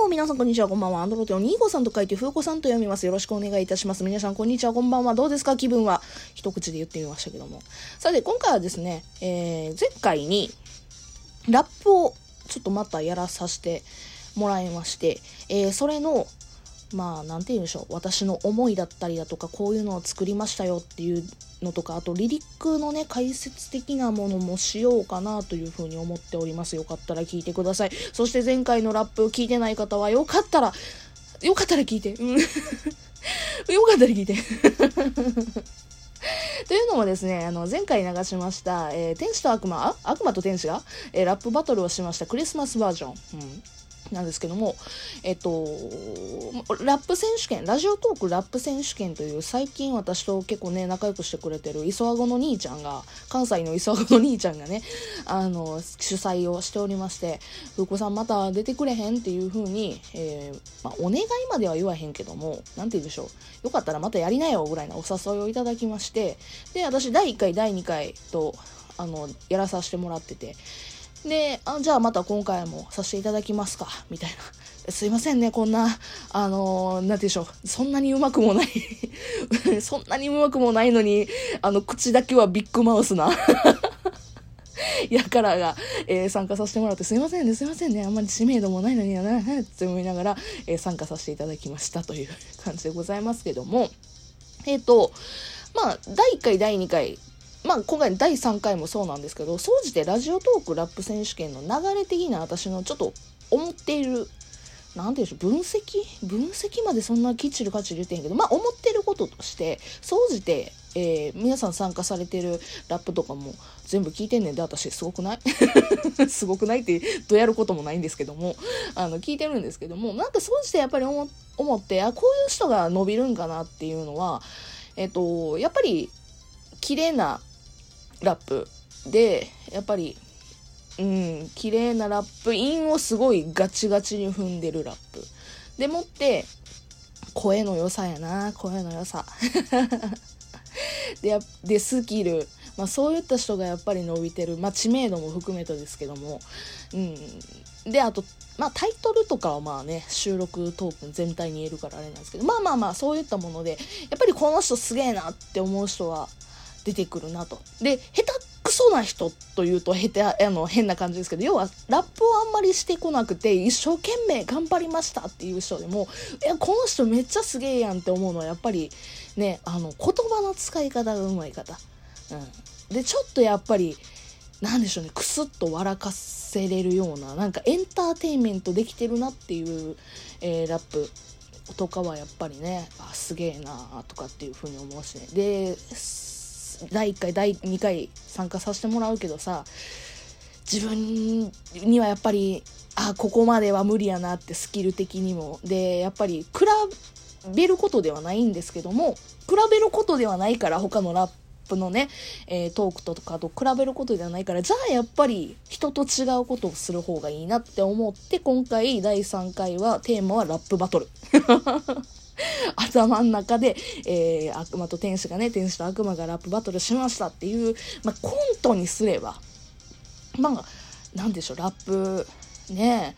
も皆さんこんにちは、こんばんは。アンドロテのニーゴさんと書いて、ふうこさんと読みます。よろしくお願いいたします。皆さんこんにちは、こんばんは。どうですか気分は？一口で言ってみましたけども。さて、今回はですね、えー、前回に、ラップをちょっとまたやらさせてもらいまして、えー、それの、まあ、なんて言うんでしょう。私の思いだったりだとか、こういうのを作りましたよっていうのとか、あとリリックのね、解説的なものもしようかなというふうに思っております。よかったら聞いてください。そして前回のラップ聞いてない方は、よかったら、よかったら聞いて。うん。よかったら聞いて。というのもですね、あの、前回流しました、えー、天使と悪魔、悪魔と天使が、えー、ラップバトルをしましたクリスマスバージョン。うんなんですけども、えっと、ラップ選手権、ラジオトークラップ選手権という最近私と結構ね、仲良くしてくれてる磯あごの兄ちゃんが、関西の磯あごの兄ちゃんがね、あの、主催をしておりまして、ふうこさんまた出てくれへん？っていう風に、えー、まあ、お願いまでは言わへんけども、なんて言うでしょう。よかったらまたやりなよぐらいなお誘いをいただきまして、で、私第1回、第2回と、あの、やらさせてもらってて、で、あじゃあまた今回もさせていただきますか、みたいな。すいませんね、こんな、あのー、なんてでしょう、そんなにうまくもない。そんなにうまくもないのに、あの、口だけはビッグマウスな。やからが、えー、参加させてもらって、すいませんね、すいませんね、あんまり知名度もないのにやな、って思いながら、えー、参加させていただきました。という感じでございますけども、えっ、ー、と、まあ、第1回、第2回、まあ、今回第3回もそうなんですけど、総じてラジオトークラップ選手権の流れ的な私のちょっと思っている、なんていうでしょう、分析？分析までそんなきっちりかっちり言ってんけど、まあ、思ってることとして、総じて、えー、皆さん参加されてるラップとかも全部聞いてんねんで、私、すごくない？すごくないって、どうやることもないんですけども、あの、聞いてるんですけども、なんか総じてやっぱり思って、あ、こういう人が伸びるんかなっていうのは、えっと、やっぱり、綺麗なラップで、やっぱり、うん、綺麗なラップ、韻をすごいガチガチに踏んでるラップ。でもって、声の良さやな、声の良さ。で、で、スキル。まあそういった人がやっぱり伸びてる。まあ知名度も含めてですけども。うん。で、あと、まあタイトルとかはまあね、収録トークン全体に言えるからあれなんですけど、まあまあまあそういったもので、やっぱりこの人すげえなって思う人は、出てくるなと。で、下手くそな人というと、下手、あの、変な感じですけど、要は、ラップをあんまりしてこなくて、一生懸命頑張りましたっていう人でも、いや、この人めっちゃすげえやんって思うのは、やっぱり、ね、あの、言葉の使い方がうまい方。うん。で、ちょっとやっぱり、なんでしょうね、くすっと笑かせれるような、なんかエンターテインメントできてるなっていう、えー、ラップとかはやっぱりね、あ、すげえなとかっていうふうに思うしね。で、第1回第2回参加させてもらうけどさ自分にはやっぱりあここまでは無理やなってスキル的にも。でやっぱり比べることではないんですけども比べることではないから他のラップのね、えー、トークとかと比べることではないからじゃあやっぱり人と違うことをする方がいいなって思って今回第3回はテーマはラップバトル。頭の中で、えー、悪魔と天使がね、天使と悪魔がラップバトルしましたっていう、まあ、コントにすれば、まあ、なんでしょう、ラップ、ね、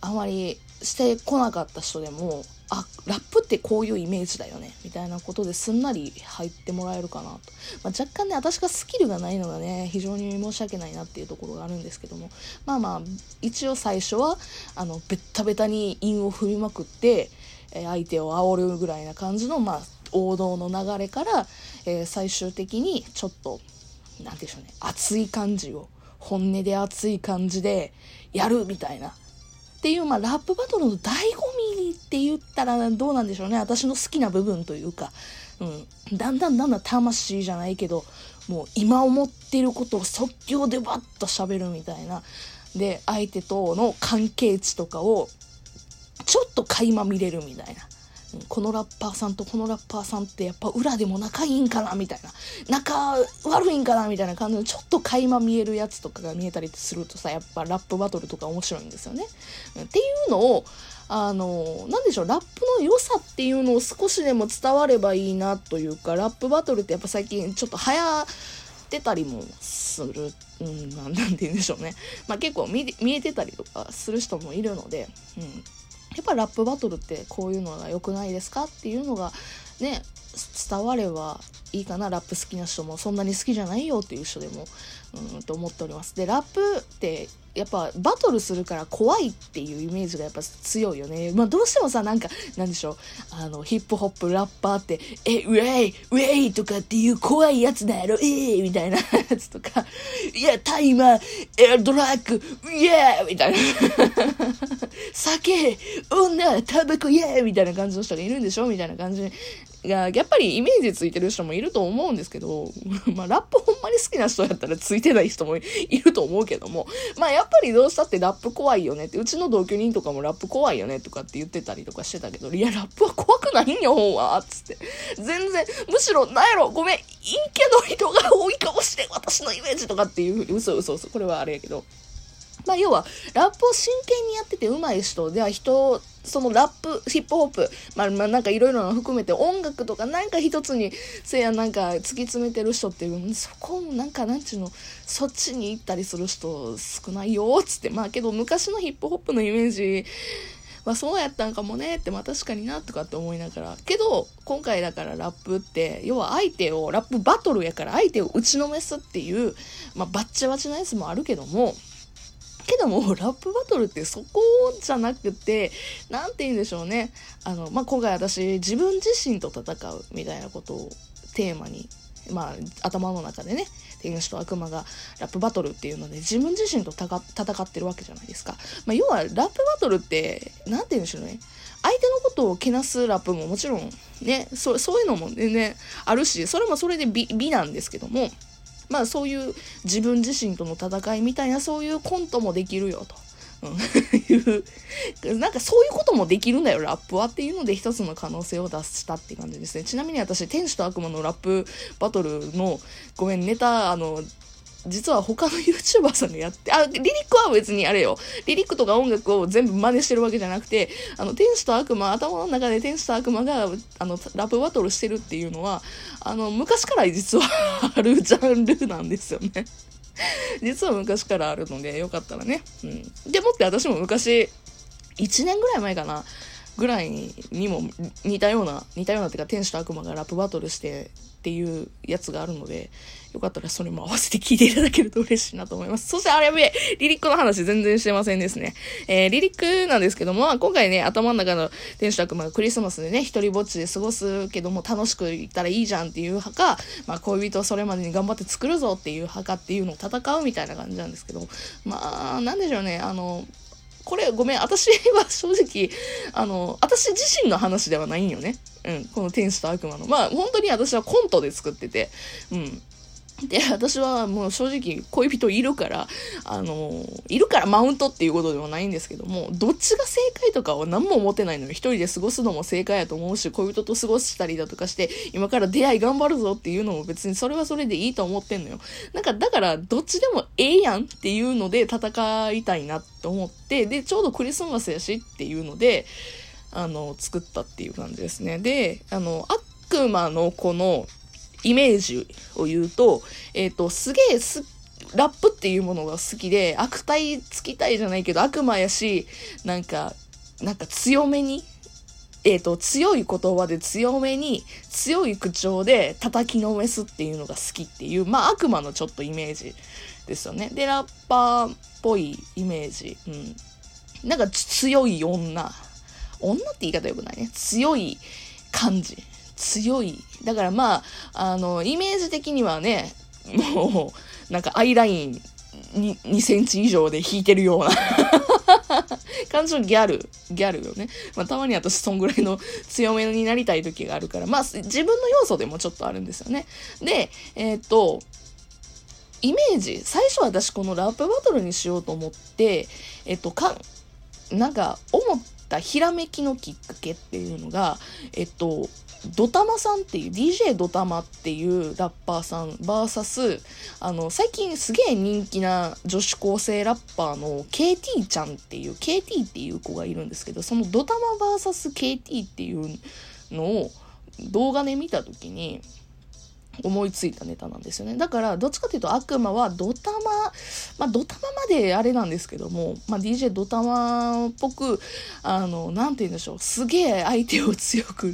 あまりしてこなかった人でも、あ、ラップってこういうイメージだよね、みたいなことですんなり入ってもらえるかなと。まあ、若干ね、私がスキルがないのがね、非常に申し訳ないなっていうところがあるんですけども、まあまあ、一応最初は、あの、ベッタベタに韻を踏みまくって、相手を煽るぐらいな感じの、まあ、王道の流れから、えー、最終的にちょっと、なんでしょうね、熱い感じを、本音で熱い感じでやるみたいな。っていう、まあ、ラップバトルの醍醐味って言ったらどうなんでしょうね。私の好きな部分というか、うん。だんだんだんだん魂じゃないけど、もう今思ってることを即興でバッと喋るみたいな。で、相手との関係値とかをちょっと垣間見れるみたいな。このラッパーさんとこのラッパーさんってやっぱ裏でも仲いいんかなみたいな。仲悪いんかなみたいな感じのちょっと垣間見えるやつとかが見えたりするとさ、やっぱラップバトルとか面白いんですよね。っていうのを、あの、なんでしょう、ラップの良さっていうのを少しでも伝わればいいなというか、ラップバトルってやっぱ最近ちょっと流行ってたりもする。うん、なんて言うんでしょうね。まあ結構見えてたりとかする人もいるので、うん。やっぱラップバトルってこういうのが良くないですかっていうのがね伝わればいいかな。ラップ好きな人もそんなに好きじゃないよっていう人でもうんと思っております。でラップってやっぱバトルするから怖いっていうイメージがやっぱ強いよね。まあどうしてもさ、なんか、なんでしょう、あの、ヒップホップ、ラッパーって、え、ウェイウェイとかっていう怖いやつだろ、えーみたいな やつとか、いや、タイマー、エアドラッグ、イエーみたいな。酒、女、タバコ、イエーみたいな感じの人がいるんでしょ？みたいな感じが、やっぱりイメージついてる人もいると思うんですけど、まあ、ラップほんまに好きな人やったらついてない人もいると思うけども、まあ、やっぱりどうしたってラップ怖いよねって、うちの同居人とかもラップ怖いよねとかって言ってたりとかしてたけど、いや、ラップは怖くないんよ、ほんわ、つって。全然、むしろ、なんやろ、ごめん、陰キャの人が多いかもしれん、私のイメージとかっていう、嘘嘘嘘、これはあれやけど。まあ、要は、ラップを真剣にやってて上手い人では人、そのラップ、ヒップホップ、まあ、まあ、なんかいろいろな含めて音楽とかなんか一つに、せやなんか突き詰めてる人っていう、そこもなんかなんちゅうの、そっちに行ったりする人少ないよ、つって。まあけど昔のヒップホップのイメージ、まあそうやったんかもねって、まあ確かになとかって思いながら。けど、今回だからラップって、要は相手を、ラップバトルやから相手を打ちのめすっていう、まあバッチバチなやつもあるけども、けども、ラップバトルってそこじゃなくて、なんて言うんでしょうね。あの、まあ、今回私、自分自身と戦うみたいなことをテーマに、まあ、頭の中でね、天使と悪魔がラップバトルっていうので、自分自身と戦ってるわけじゃないですか。まあ、要は、ラップバトルって、なんて言うんでしょうね。相手のことをけなすラップももちろんね、そういうのもね、あるし、それもそれで美美なんですけども、まあそういう自分自身との戦いみたいなそういうコントもできるよと。うん、なんかそういうこともできるんだよ、ラップはっていうので一つの可能性を出したって感じですね。ちなみに私、天使と悪魔のラップバトルの、ごめん、ネタ、あの、実は他の YouTuber さんがやって、あ、リリックは別にあれよ。リリックとか音楽を全部真似してるわけじゃなくて、あの、天使と悪魔、頭の中で天使と悪魔が、あの、ラップバトルしてるっていうのは、あの、昔から実はあるジャンルなんですよね。実は昔からあるので、よかったらね。うん。でもって私も昔、1年ぐらい前かな。ぐらいにも似たような、似たようなっていうか天使と悪魔がラップバトルしてっていうやつがあるので、よかったらそれも合わせて聞いていただけると嬉しいなと思います。そしてあれやべえ、リリックの話全然してませんですね。えー、リリックなんですけども、今回ね、頭の中の天使と悪魔がクリスマスでね、一人ぼっちで過ごすけども楽しくいったらいいじゃんっていう派か、まあ恋人をそれまでに頑張って作るぞっていう派かっていうのを戦うみたいな感じなんですけど、まあ、なんでしょうね、あの、これごめん、私は正直、あの、私自身の話ではないんよね。うん、この天使と悪魔の。まあ、本当に私はコントで作ってて、うん。で、私はもう正直恋人いるから、あの、いるからマウントっていうことではないんですけども、どっちが正解とかは何も思ってないのよ。一人で過ごすのも正解やと思うし、恋人と過ごしたりだとかして、今から出会い頑張るぞっていうのも別にそれはそれでいいと思ってんのよ。なんか、だからどっちでもええやんっていうので戦いたいなって思って、で、ちょうどクリスマスやしっていうので、あの、作ったっていう感じですね。で、あの、悪魔のこの、イメージを言うと、えっ、ー、と、すげえす、ラップっていうものが好きで、悪態つきたいじゃないけど、悪魔やし、なんか、なんか強めに、えっ、ー、と、強い言葉で強めに、強い口調で叩きのめすっていうのが好きっていう、まあ悪魔のちょっとイメージですよね。で、ラッパーっぽいイメージ。うん。なんか強い女。女って言い方良くないね。強い感じ。強い。だからまあ、あの、イメージ的にはね、もう、なんかアイラインに2センチ以上で引いてるような 感じのギャル、ギャルよね。まあ、たまに私そんぐらいの強めになりたい時があるから、まあ、自分の要素でもちょっとあるんですよね。で、えー、っと、イメージ、最初私このラップバトルにしようと思って、えっと、かんなんか思ったひらめきのきっかけっていうのが、えっと、ドタマさんっていう DJ ドタマっていうラッパーさん VS あの最近すげえ人気な女子高生ラッパーの KT ちゃんっていう KT っていう子がいるんですけどそのドタマ VSKT っていうのを動画で見た時に思いついたネタなんですよね。だから、どっちかというと悪魔はドタマ、まあドタマまであれなんですけども、まあ DJ ドタマっぽく、あの、なんて言うんでしょう、すげえ相手を強く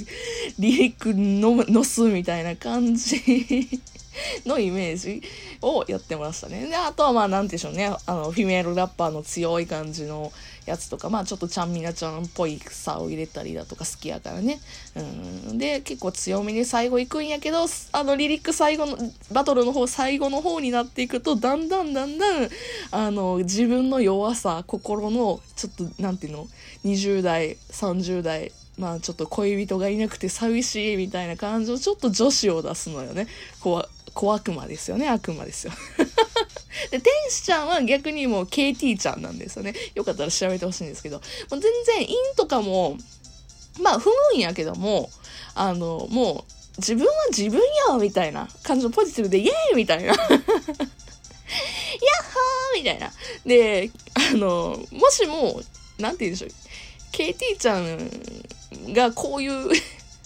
リリックの、のすみたいな感じ のイメージをやってましたね。で、あとはまあ、なんでしょうね、あの、フィメールラッパーの強い感じのやつとか、まあ、ちょっとちゃんみなちゃんっぽい草を入れたりだとか好きやからね。うん。で、結構強めに最後行くんやけど、あの、リリック最後の、バトルの方、最後の方になっていくと、だんだんだんだん、あの、自分の弱さ、心の、ちょっと、なんていうの、20代、30代、まあちょっと恋人がいなくて寂しいみたいな感じをちょっと女子を出すのよね。怖、小悪魔ですよね。悪魔ですよ。で、天使ちゃんは逆にもう KT ちゃんなんですよね。よかったら調べてほしいんですけど、もう全然陰とかも、まあ踏むんやけども、あの、もう自分は自分やみたいな感じのポジティブでイエーイみたいな。ヤッホーみたいな。で、あの、もしも、なんて言うんでしょう。KT ちゃんがこういう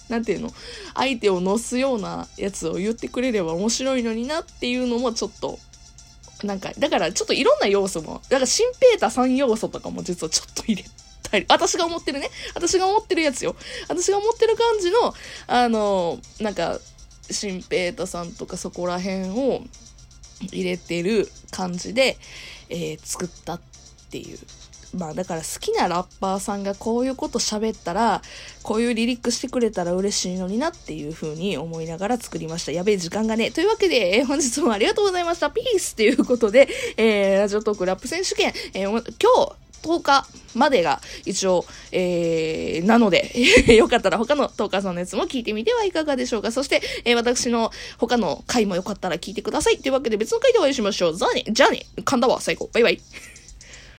なんていうの？相手を乗すようなやつを言ってくれれば面白いのになっていうのもちょっと、なんか、だからちょっといろんな要素も、だから新ペーター3要素とかも実はちょっと入れたり、私が思ってるね。私が思ってるやつよ。私が思ってる感じの、あの、なんか、新ペータさんとかそこら辺を入れてる感じで、えー、作ったっていうまあだから好きなラッパーさんがこういうこと喋ったら、こういうリリックしてくれたら嬉しいのになっていう風に思いながら作りました。やべえ時間がね。というわけで、えー、本日もありがとうございました。ピースということで、えー、ラジオトークラップ選手権、えー、今日、10日までが一応、えー、なので よかったら他のトーカーさんのやつも聞いてみてはいかがでしょうか。そして、えー、私の他の回もよかったら聞いてください。というわけで別の回でお会いしましょう。ザーネ、じゃあね、噛んだわ、最後。バイバイ。